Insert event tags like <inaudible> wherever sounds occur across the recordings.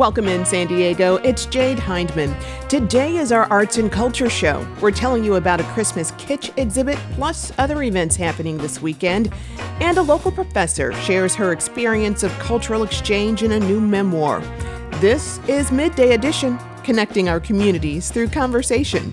Welcome in, San Diego. It's Jade Hindman. Today is our Arts and Culture Show. We're telling you about a Christmas kitsch exhibit, plus other events happening this weekend. And a local professor shares her experience of cultural exchange in a new memoir. This is Midday Edition, connecting our communities through conversation.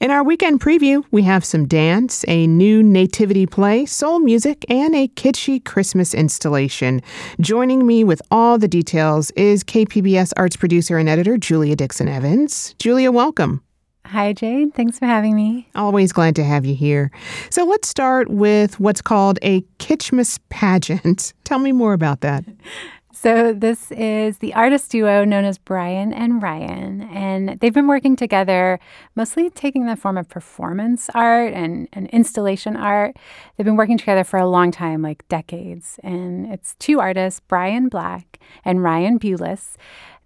In our weekend preview, we have some dance, a new nativity play, soul music, and a kitschy Christmas installation. Joining me with all the details is KPBS arts producer and editor Julia Dixon Evans. Julia, welcome. Hi, Jade. Thanks for having me. Always glad to have you here. So let's start with what's called a Kitschmas pageant. <laughs> Tell me more about that. So, this is the artist duo known as Brian and Ryan, and they've been working together, mostly taking the form of performance art and, and installation art. They've been working together for a long time, like decades. And it's two artists, Brian Black and Ryan Bulis.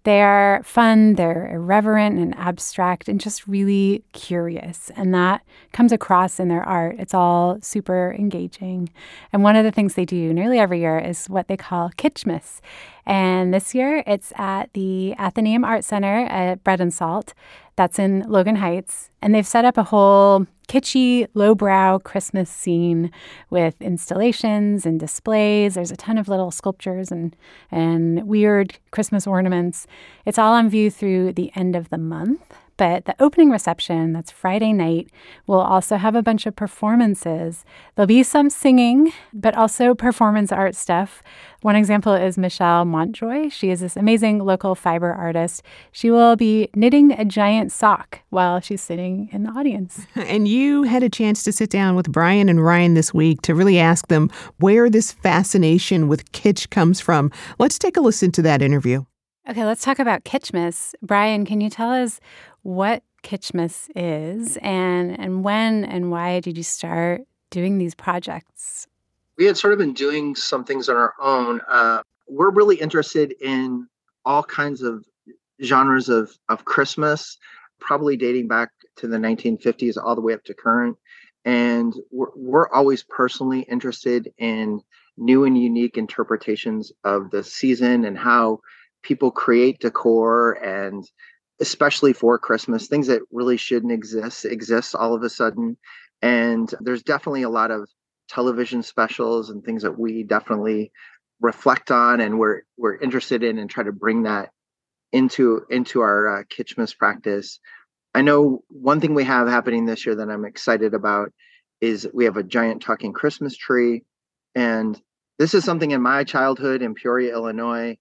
They are fun, they're irreverent and abstract and just really curious. And that comes across in their art. It's all super engaging. And one of the things they do nearly every year is what they call Kitschmas. And this year it's at the Athenaeum Art Center at Bread and Salt. That's in Logan Heights. And they've set up a whole kitschy, lowbrow Christmas scene with installations and displays. There's a ton of little sculptures and, and weird Christmas ornaments. It's all on view through the end of the month. But the opening reception, that's Friday night, will also have a bunch of performances. There'll be some singing, but also performance art stuff. One example is Michelle Montjoy. She is this amazing local fiber artist. She will be knitting a giant sock while she's sitting in the audience. <laughs> And you had a chance to sit down with Brian and Ryan this week to really ask them where this fascination with kitsch comes from. Let's take a listen to that interview. Okay, let's talk about Kitschmas. Brian, can you tell us what Kitschmas is and, and when and why did you start doing these projects? We had sort of been doing some things on our own. Uh, we're really interested in all kinds of genres of, of Christmas, probably dating back to the 1950s all the way up to current. And we're, we're always personally interested in new and unique interpretations of the season and how people create decor and especially for Christmas, things that really shouldn't exist exist all of a sudden. And there's definitely a lot of television specials and things that we definitely reflect on and we're we're interested in and try to bring that into into our uh, Kitschmas practice. I know one thing we have happening this year that I'm excited about is we have a giant talking Christmas tree, and this is something in my childhood in Peoria, Illinois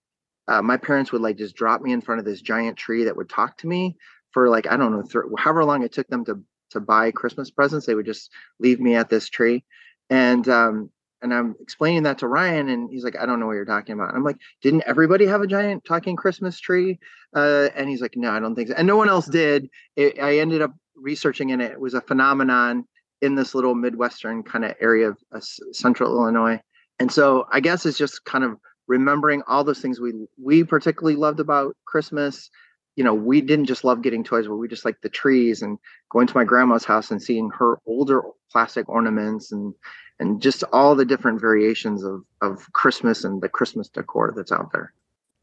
uh, my parents would like just drop me in front of this giant tree that would talk to me for like I don't know, th- however long it took them to to buy Christmas presents. They would just leave me at this tree, and um, and I'm explaining that to Ryan, and he's like, I don't know what you're talking about. And I'm like, didn't everybody have a giant talking Christmas tree? Uh, and he's like, no, I don't think so. And no one else did. It, I ended up researching and it was a phenomenon in this little Midwestern kind of area of uh, central Illinois. And so I guess it's just kind of remembering all those things we we particularly loved about Christmas. You know, we didn't just love getting toys, but we just like the trees and going to my grandma's house and seeing her older plastic ornaments and and just all the different variations of of Christmas and the Christmas decor that's out there.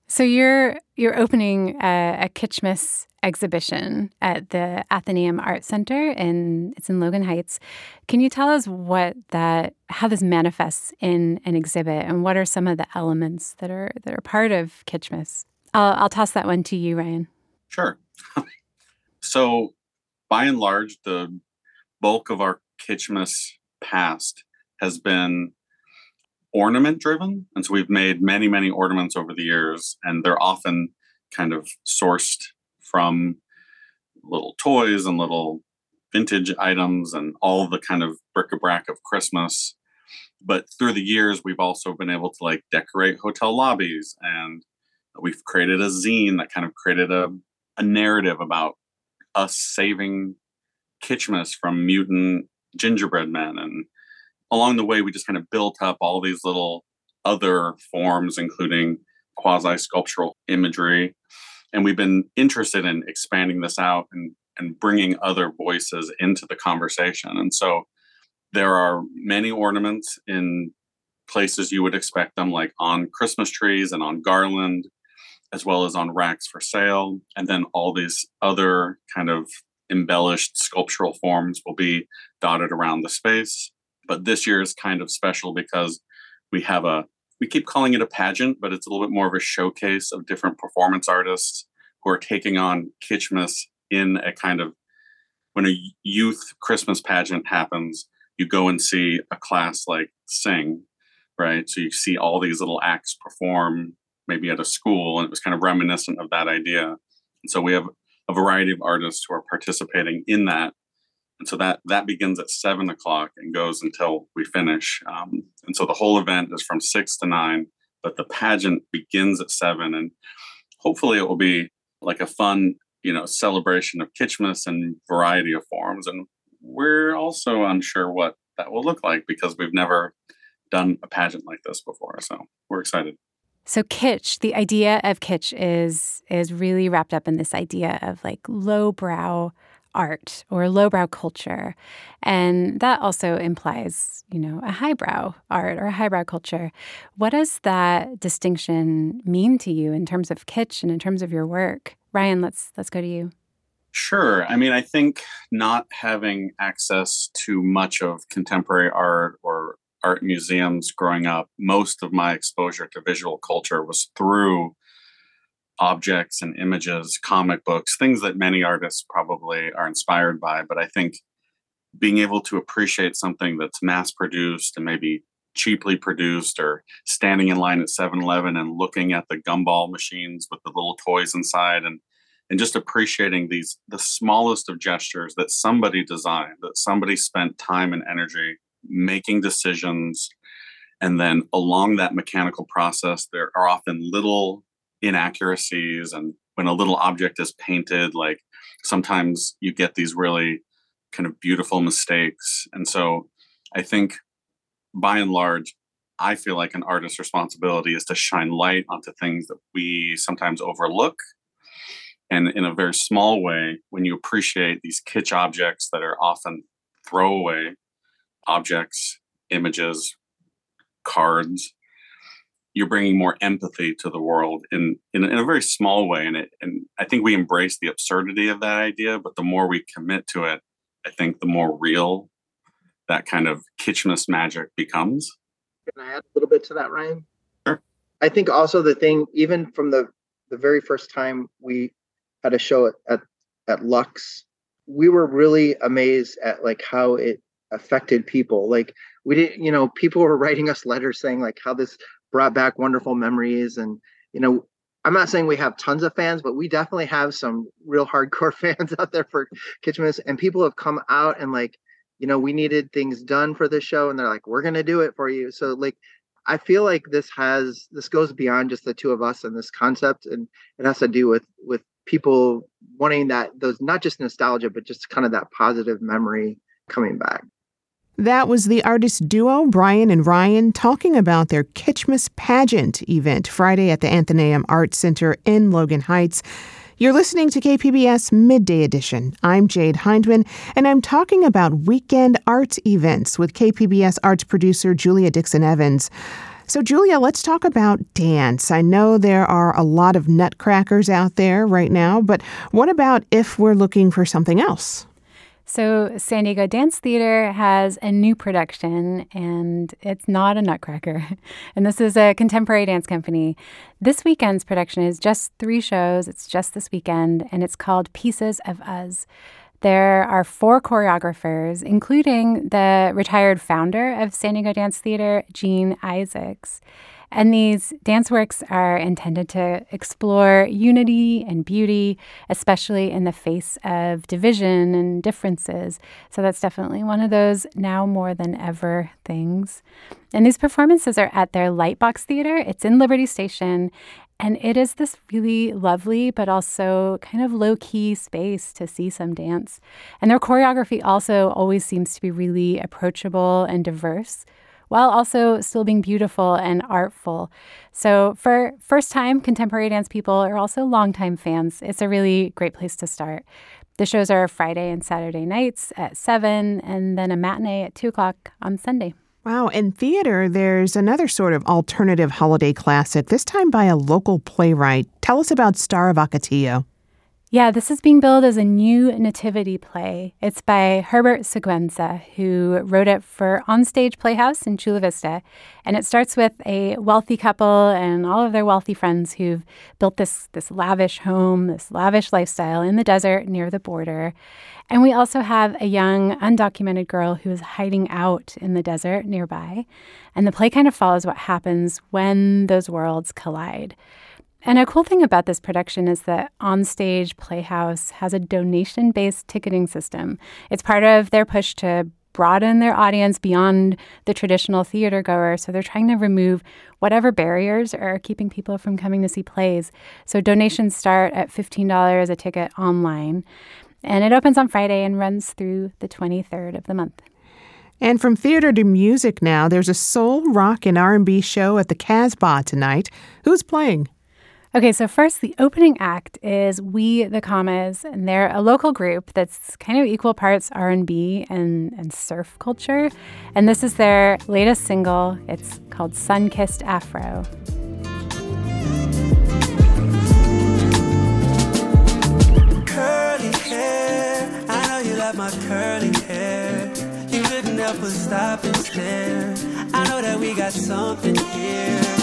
So you're you're opening a, a Kitschmas exhibition at the Athenaeum Art Center and it's in Logan Heights. Can you tell us what that how this manifests in an exhibit and what are some of the elements that are that are part of Kitschmas? I'll, I'll toss that one to you, Ryan. Sure. <laughs> so, by and large, the bulk of our Kitschmas past has been ornament driven. And so we've made many, many ornaments over the years, and they're often kind of sourced from little toys and little vintage items and all the kind of bric-a-brac of Christmas. But through the years, we've also been able to like decorate hotel lobbies and we've created a zine that kind of created a, a narrative about us saving Kitschmas from mutant gingerbread men. And along the way, we just kind of built up all these little other forms, including quasi sculptural imagery and we've been interested in expanding this out and and bringing other voices into the conversation. And so there are many ornaments in places you would expect them like on christmas trees and on garland as well as on racks for sale. And then all these other kind of embellished sculptural forms will be dotted around the space. But this year is kind of special because we have a we keep calling it a pageant, but it's a little bit more of a showcase of different performance artists who are taking on Kitschmas in a kind of when a youth Christmas pageant happens, you go and see a class like sing, right? So you see all these little acts perform maybe at a school, and it was kind of reminiscent of that idea. And so we have a variety of artists who are participating in that and so that that begins at seven o'clock and goes until we finish. Um, and so the whole event is from six to nine, but the pageant begins at seven, and hopefully it will be like a fun, you know, celebration of Kitschmas and variety of forms. And we're also unsure what that will look like because we've never done a pageant like this before. So we're excited. So kitsch, the idea of kitsch is is really wrapped up in this idea of like lowbrow art or lowbrow culture. And that also implies, you know, a highbrow art or a highbrow culture. What does that distinction mean to you in terms of kitsch and in terms of your work? Ryan, let's let's go to you. Sure. I mean, I think not having access to much of contemporary art or art museums growing up, most of my exposure to visual culture was through objects and images, comic books, things that many artists probably are inspired by. But I think being able to appreciate something that's mass produced and maybe cheaply produced or standing in line at 7-Eleven and looking at the gumball machines with the little toys inside and and just appreciating these the smallest of gestures that somebody designed that somebody spent time and energy making decisions and then along that mechanical process there are often little inaccuracies and when a little object is painted like sometimes you get these really kind of beautiful mistakes. And so i think by and large i feel like an artist's responsibility is to shine light onto things that we sometimes overlook. And in a very small way when you appreciate these kitsch objects that are often throwaway objects images cards you're bringing more empathy to the world in, in, in a very small way. And it, and I think we embrace the absurdity of that idea, but the more we commit to it, I think the more real that kind of kitschmas magic becomes. Can I add a little bit to that, Ryan? Sure. I think also the thing, even from the the very first time we had a show at, at, at Lux, we were really amazed at like how it affected people. Like we didn't, you know, people were writing us letters saying like how this brought back wonderful memories. And, you know, I'm not saying we have tons of fans, but we definitely have some real hardcore <laughs> fans out there for Kitschmas. And people have come out and like, you know, we needed things done for this show. And they're like, we're going to do it for you. So, like, I feel like this has, this goes beyond just the two of us and this concept. And it has to do with, with people wanting that, those, not just nostalgia, but just kind of that positive memory coming back. That was the artist duo, Brian and Ryan, talking about their Kitschmas pageant event Friday at the Athenaeum Art Center in Logan Heights. You're listening to KPBS Midday Edition. I'm Jade Hindman, and I'm talking about weekend art events with KPBS arts producer Julia Dixon Evans. So, Julia, let's talk about dance. I know there are a lot of nutcrackers out there right now, but what about if we're looking for something else? So, San Diego Dance Theater has a new production, and it's not a nutcracker. <laughs> And this is a contemporary dance company. This weekend's production is just three shows, it's just this weekend, and it's called Pieces of Us. There are four choreographers, including the retired founder of San Diego Dance Theater, Jean Isaacs. And these dance works are intended to explore unity and beauty, especially in the face of division and differences. So that's definitely one of those now more than ever things. And these performances are at their Lightbox Theater. It's in Liberty Station, and it is this really lovely, but also kind of low key space to see some dance. And their choreography also always seems to be really approachable and diverse, while also still being beautiful and artful. So, for first time contemporary dance people or also longtime fans, it's a really great place to start. The shows are Friday and Saturday nights at 7, and then a matinee at 2 o'clock on Sunday. Wow. In theater, there's another sort of alternative holiday classic, this time by a local playwright. Tell us about Star of Ocotillo. Yeah, this is being billed as a new nativity play. It's by Herbert Siguenza, who wrote it for Onstage Playhouse in Chula Vista. And it starts with a wealthy couple and all of their wealthy friends who've built this, this lavish home, this lavish lifestyle in the desert near the border. And we also have a young, undocumented girl who is hiding out in the desert nearby. And the play kind of follows what happens when those worlds collide. And a cool thing about this production is that Onstage Playhouse has a donation based ticketing system. It's part of their push to broaden their audience beyond the traditional theater goer. So they're trying to remove whatever barriers are keeping people from coming to see plays. So donations start at $15 a ticket online. And it opens on Friday and runs through the 23rd of the month. And from theater to music now, there's a soul, rock, and R&B show at the Casbah tonight. Who's playing? Okay, so first, the opening act is We the Commas, and they're a local group that's kind of equal parts R&B and, and surf culture. And this is their latest single. It's called Sun Kissed Afro. Curly hair, I know you my curly hair. You couldn't help but stop and stare. I know that we got something here.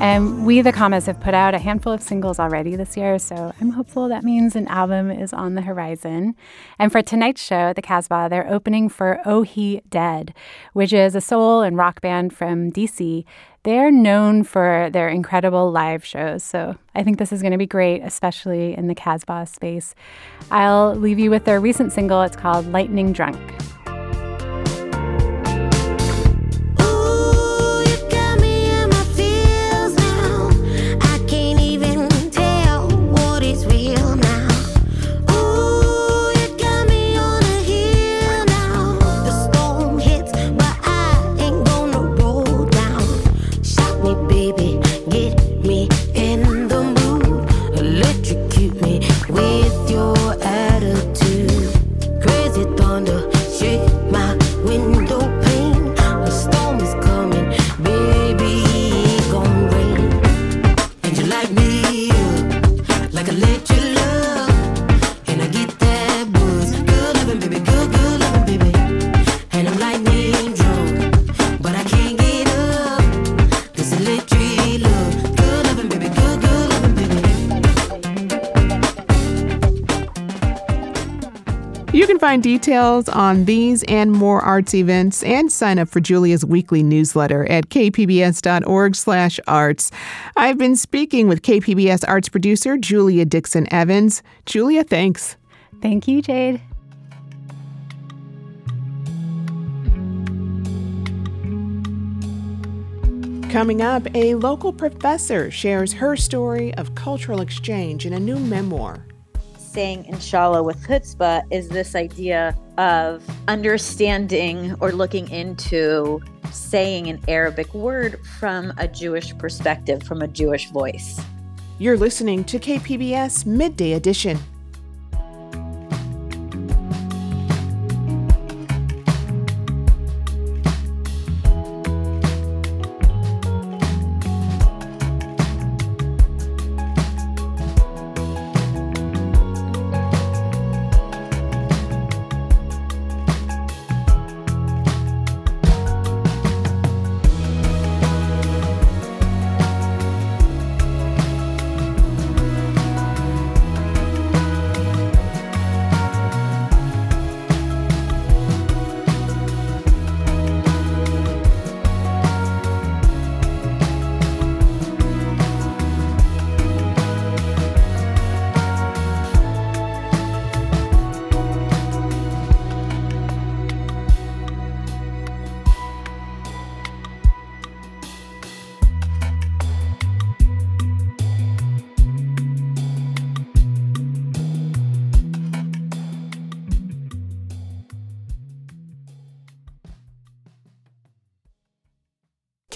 And we, the Commas, have put out a handful of singles already this year, so I'm hopeful that means an album is on the horizon. And for tonight's show at the Casbah, they're opening for Oh He Dead, which is a soul and rock band from DC. They're known for their incredible live shows, so I think this is going to be great, especially in the Casbah space. I'll leave you with their recent single. It's called Lightning Drunk. Find details on these and more arts events and sign up for Julia's weekly newsletter at kpbs.org/arts. I've been speaking with KPBS arts producer Julia Dixon Evans. Julia, thanks. Thank you, Jade. Coming up, a local professor shares her story of cultural exchange in a new memoir. Saying inshallah with chutzpah is this idea of understanding or looking into saying an Arabic word from a Jewish perspective, from a Jewish voice. You're listening to KPBS Midday Edition.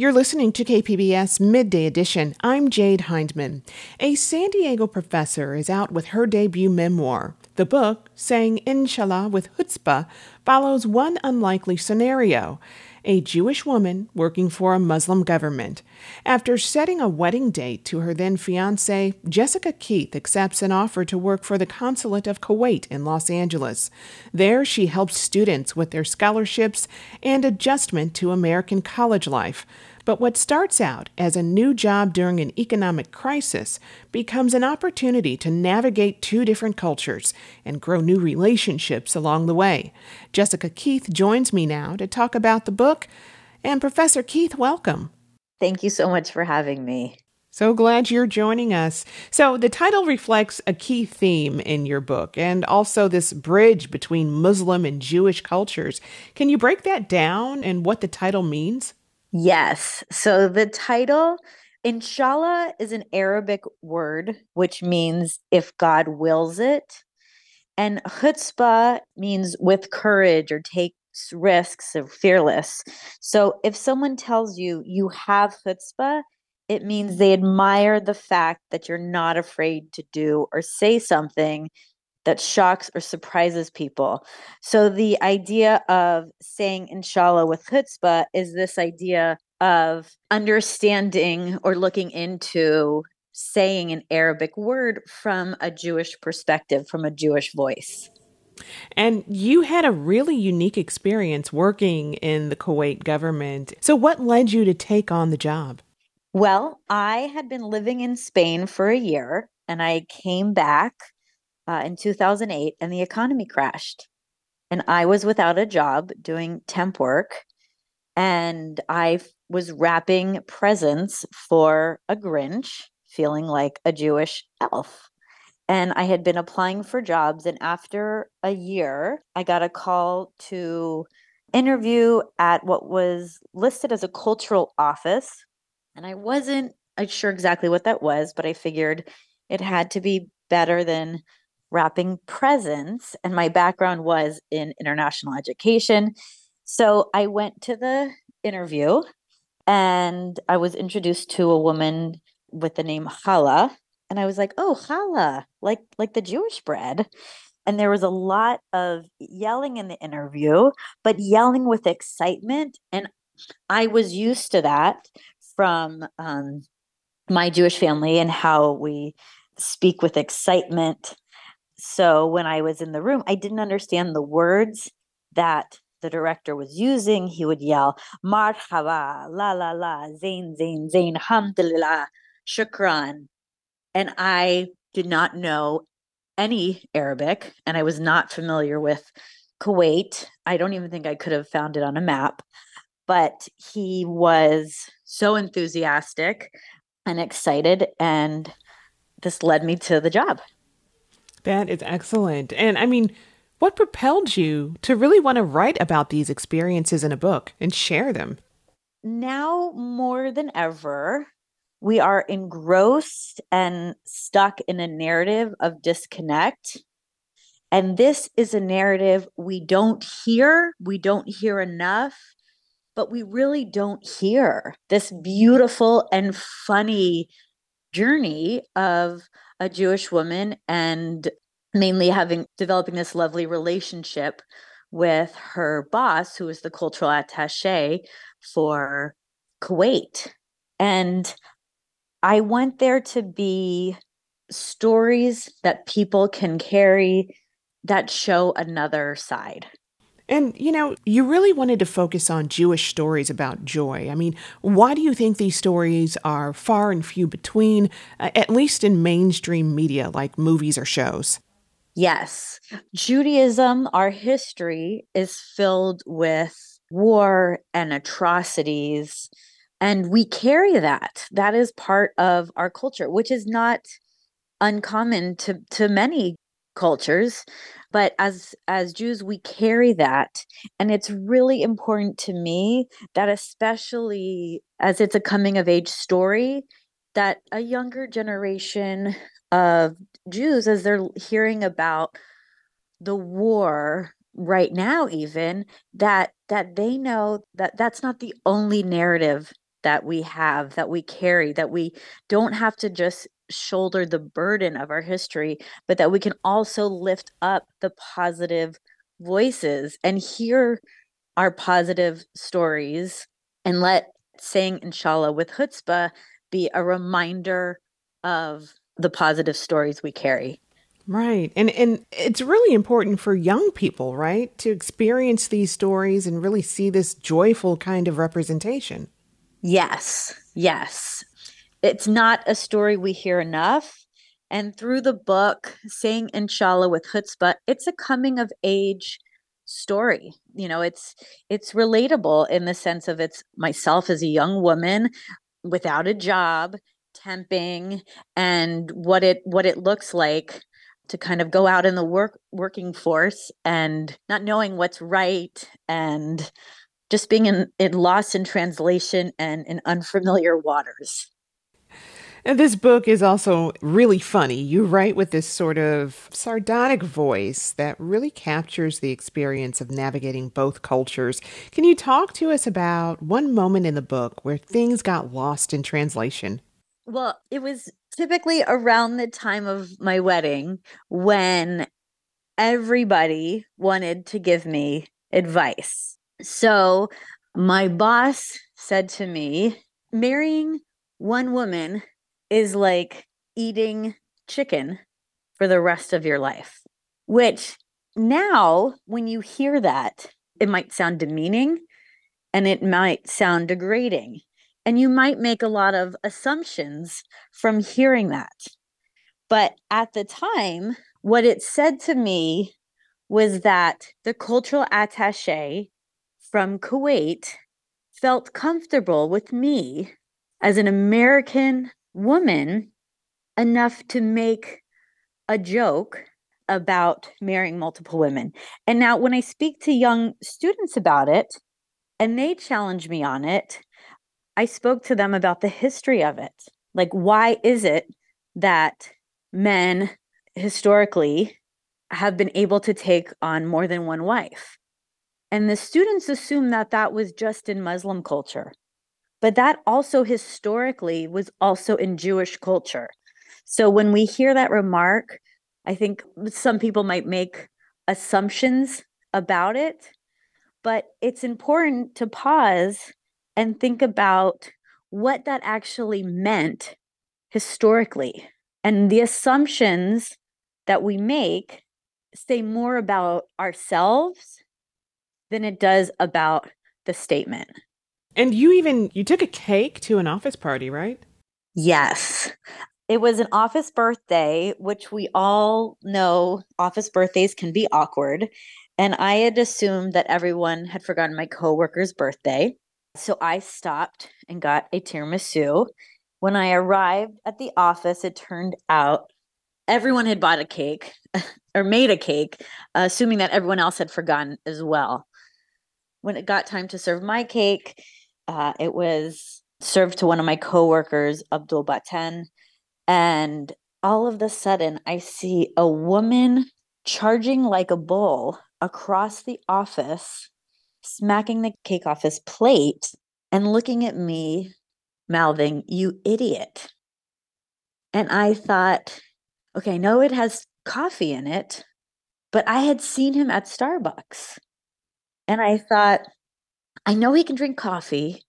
You're listening to KPBS Midday Edition. I'm Jade Hindman. A San Diego professor is out with her debut memoir. The book, Saying Inshallah with Chutzpah, follows one unlikely scenario a Jewish woman working for a Muslim government. After setting a wedding date to her then fiance, Jessica Keith accepts an offer to work for the Consulate of Kuwait in Los Angeles. There, she helps students with their scholarships and adjustment to American college life. But what starts out as a new job during an economic crisis becomes an opportunity to navigate two different cultures and grow new relationships along the way. Jessica Keith joins me now to talk about the book. And Professor Keith, welcome. Thank you so much for having me. So glad you're joining us. So, the title reflects a key theme in your book and also this bridge between Muslim and Jewish cultures. Can you break that down and what the title means? Yes. So the title, Inshallah, is an Arabic word which means if God wills it. And chutzpah means with courage or takes risks or fearless. So if someone tells you you have chutzpah, it means they admire the fact that you're not afraid to do or say something that shocks or surprises people. So the idea of saying inshallah with chutzpah is this idea of understanding or looking into saying an Arabic word from a Jewish perspective, from a Jewish voice. And you had a really unique experience working in the Kuwait government. So, what led you to take on the job? Well, I had been living in Spain for a year and I came back uh, in 2008 and the economy crashed. And I was without a job doing temp work. And I was wrapping presents for a Grinch, feeling like a Jewish elf. And I had been applying for jobs. And after a year, I got a call to interview at what was listed as a cultural office. And I wasn't sure exactly what that was, but I figured it had to be better than wrapping presents, and my background was in international education. So I went to the interview and I was introduced to a woman with the name Challah. And I was like, oh, challah, like like the Jewish bread. And there was a lot of yelling in the interview, but yelling with excitement. And I was used to that from um, my Jewish family and how we speak with excitement so when I was in the room, I didn't understand the words that the director was using. He would yell, Marhaba, la la la, zain, zain, zain, hamdulillah, shukran. And I did not know any Arabic and I was not familiar with Kuwait. I don't even think I could have found it on a map, but he was so enthusiastic and excited. And this led me to the job. That is excellent. And I mean, what propelled you to really want to write about these experiences in a book and share them? Now more than ever, we are engrossed and stuck in a narrative of disconnect. And this is a narrative we don't hear, we don't hear enough, but we really don't hear this beautiful and funny journey of a Jewish woman and mainly having developing this lovely relationship with her boss, who is the cultural attache for Kuwait. And I want there to be stories that people can carry that show another side. And, you know, you really wanted to focus on Jewish stories about joy. I mean, why do you think these stories are far and few between, uh, at least in mainstream media like movies or shows? Yes. Judaism, our history, is filled with war and atrocities and we carry that that is part of our culture which is not uncommon to to many cultures but as as jews we carry that and it's really important to me that especially as it's a coming of age story that a younger generation of jews as they're hearing about the war right now even that that they know that that's not the only narrative that we have, that we carry, that we don't have to just shoulder the burden of our history, but that we can also lift up the positive voices and hear our positive stories and let saying inshallah with chutzpah be a reminder of the positive stories we carry. Right. And and it's really important for young people, right, to experience these stories and really see this joyful kind of representation. Yes, yes. It's not a story we hear enough. And through the book, Saying Inshallah with Chutzpah, it's a coming of age story. You know, it's it's relatable in the sense of it's myself as a young woman without a job, temping, and what it what it looks like to kind of go out in the work working force and not knowing what's right and just being in, in lost in translation and in unfamiliar waters. And this book is also really funny. You write with this sort of sardonic voice that really captures the experience of navigating both cultures. Can you talk to us about one moment in the book where things got lost in translation? Well, it was typically around the time of my wedding when everybody wanted to give me advice. So my boss said to me, marrying one woman is like eating chicken for the rest of your life, which now, when you hear that, it might sound demeaning and it might sound degrading. And you might make a lot of assumptions from hearing that. But at the time, what it said to me was that the cultural attache from Kuwait felt comfortable with me as an American woman enough to make a joke about marrying multiple women. And now, when I speak to young students about it and they challenge me on it, I spoke to them about the history of it. Like, why is it that men historically have been able to take on more than one wife? And the students assume that that was just in Muslim culture. But that also historically was also in Jewish culture. So when we hear that remark, I think some people might make assumptions about it, but it's important to pause and think about what that actually meant historically. And the assumptions that we make say more about ourselves than it does about the statement. And you even you took a cake to an office party, right? Yes. It was an office birthday, which we all know office birthdays can be awkward. And I had assumed that everyone had forgotten my coworker's birthday. So I stopped and got a tiramisu. When I arrived at the office, it turned out everyone had bought a cake <laughs> or made a cake, uh, assuming that everyone else had forgotten as well. When it got time to serve my cake, uh, it was served to one of my coworkers, Abdul Baten, and all of a sudden, I see a woman charging like a bull across the office, smacking the cake off his plate and looking at me, mouthing, You idiot. And I thought, okay, know it has coffee in it, but I had seen him at Starbucks. And I thought, I know he can drink coffee.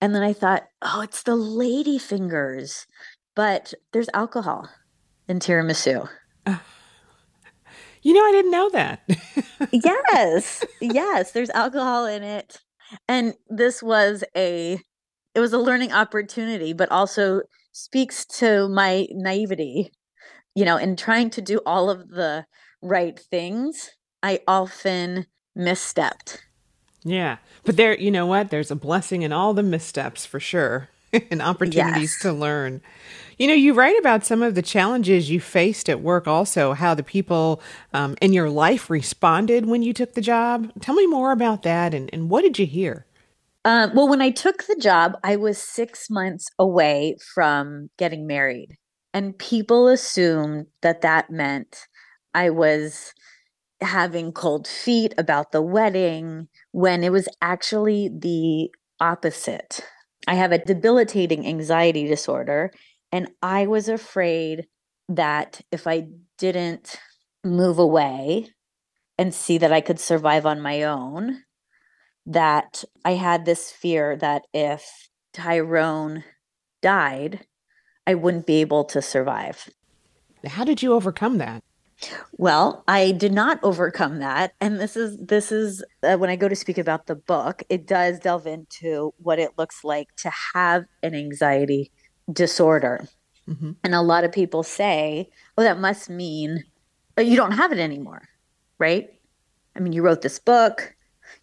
And then I thought, oh, it's the lady fingers but there's alcohol in tiramisu. Uh, <sighs> you know, I didn't know that. <laughs> yes. Yes, there's alcohol in it. And this was a it was a learning opportunity, but also speaks to my naivety. You know, in trying to do all of the right things, I often misstepped. Yeah. But there, you know what? There's a blessing in all the missteps for sure. <laughs> and opportunities yes. to learn. You know, you write about some of the challenges you faced at work, also how the people um, in your life responded when you took the job. Tell me more about that and, and what did you hear? Um, well, when I took the job, I was six months away from getting married. And people assumed that that meant I was having cold feet about the wedding when it was actually the opposite. I have a debilitating anxiety disorder. And I was afraid that if I didn't move away and see that I could survive on my own, that I had this fear that if Tyrone died, I wouldn't be able to survive. How did you overcome that? Well, I did not overcome that, and this is this is uh, when I go to speak about the book. It does delve into what it looks like to have an anxiety disorder, mm-hmm. and a lot of people say, "Oh, that must mean you don't have it anymore," right? I mean, you wrote this book,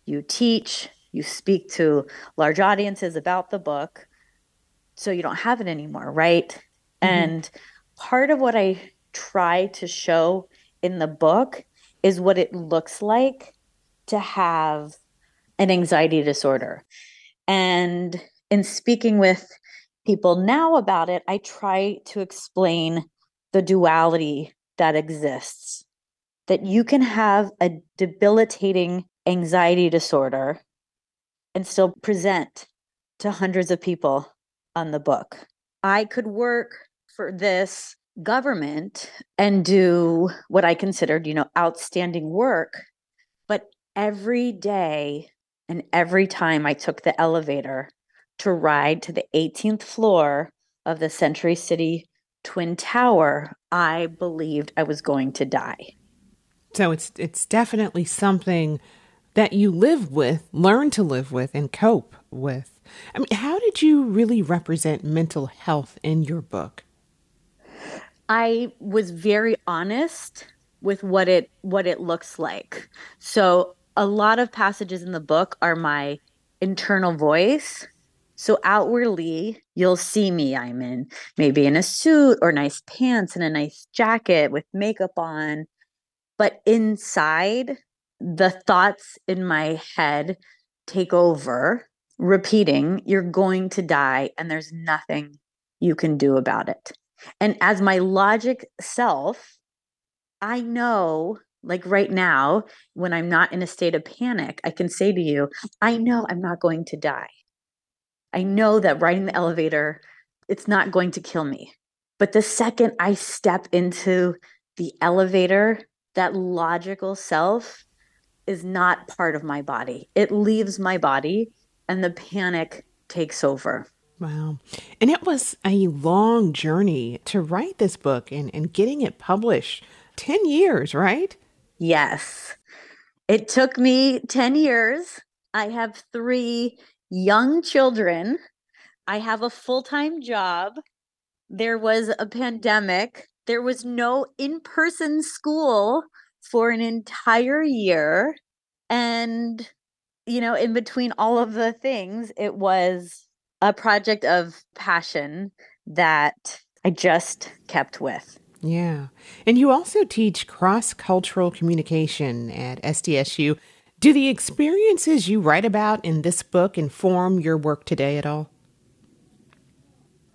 you teach, you speak to large audiences about the book, so you don't have it anymore, right? Mm-hmm. And part of what I try to show in the book is what it looks like to have an anxiety disorder. And in speaking with people now about it, I try to explain the duality that exists. That you can have a debilitating anxiety disorder and still present to hundreds of people on the book. I could work for this government and do what I considered, you know, outstanding work. But every day and every time I took the elevator to ride to the 18th floor of the Century City Twin Tower, I believed I was going to die. So it's it's definitely something that you live with, learn to live with and cope with. I mean, how did you really represent mental health in your book? I was very honest with what it what it looks like. So a lot of passages in the book are my internal voice. So outwardly, you'll see me. I'm in maybe in a suit or nice pants and a nice jacket with makeup on. But inside, the thoughts in my head take over, repeating, You're going to die, and there's nothing you can do about it. And as my logic self, I know, like right now, when I'm not in a state of panic, I can say to you, I know I'm not going to die. I know that riding the elevator, it's not going to kill me. But the second I step into the elevator, that logical self is not part of my body. It leaves my body and the panic takes over. Wow. And it was a long journey to write this book and, and getting it published. 10 years, right? Yes. It took me 10 years. I have three young children. I have a full time job. There was a pandemic. There was no in person school for an entire year. And, you know, in between all of the things, it was a project of passion that I just kept with. Yeah. And you also teach cross cultural communication at SDSU. Do the experiences you write about in this book inform your work today at all?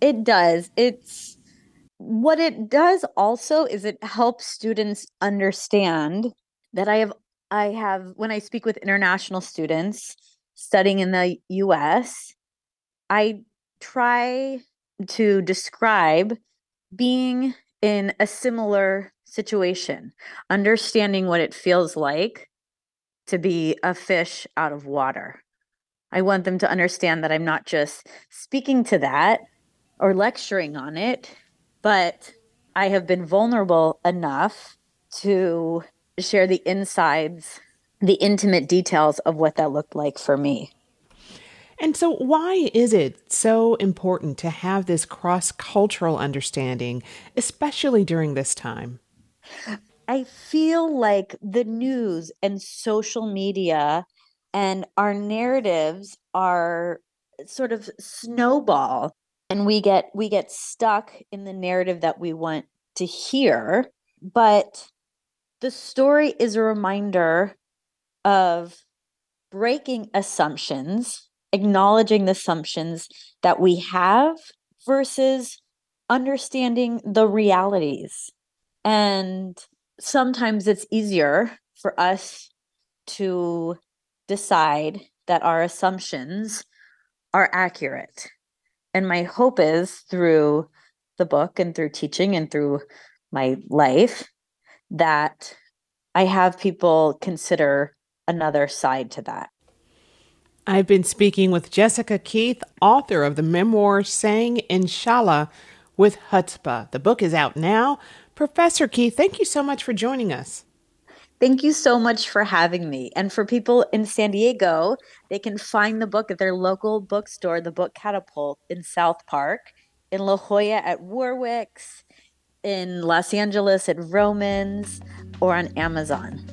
It does. It's what it does also is it helps students understand that I have I have when I speak with international students studying in the US, I try to describe being in a similar situation, understanding what it feels like to be a fish out of water. I want them to understand that I'm not just speaking to that or lecturing on it, but I have been vulnerable enough to share the insides, the intimate details of what that looked like for me. And so, why is it so important to have this cross cultural understanding, especially during this time? I feel like the news and social media and our narratives are sort of snowball and we get we get stuck in the narrative that we want to hear but the story is a reminder of breaking assumptions acknowledging the assumptions that we have versus understanding the realities. And sometimes it's easier for us to decide that our assumptions are accurate. And my hope is through the book and through teaching and through my life that I have people consider another side to that. I've been speaking with Jessica Keith, author of the memoir Saying Inshallah with Chutzpah. The book is out now. Professor Keith, thank you so much for joining us. Thank you so much for having me. And for people in San Diego, they can find the book at their local bookstore, the Book Catapult in South Park, in La Jolla at Warwick's, in Los Angeles at Vroman's, or on Amazon.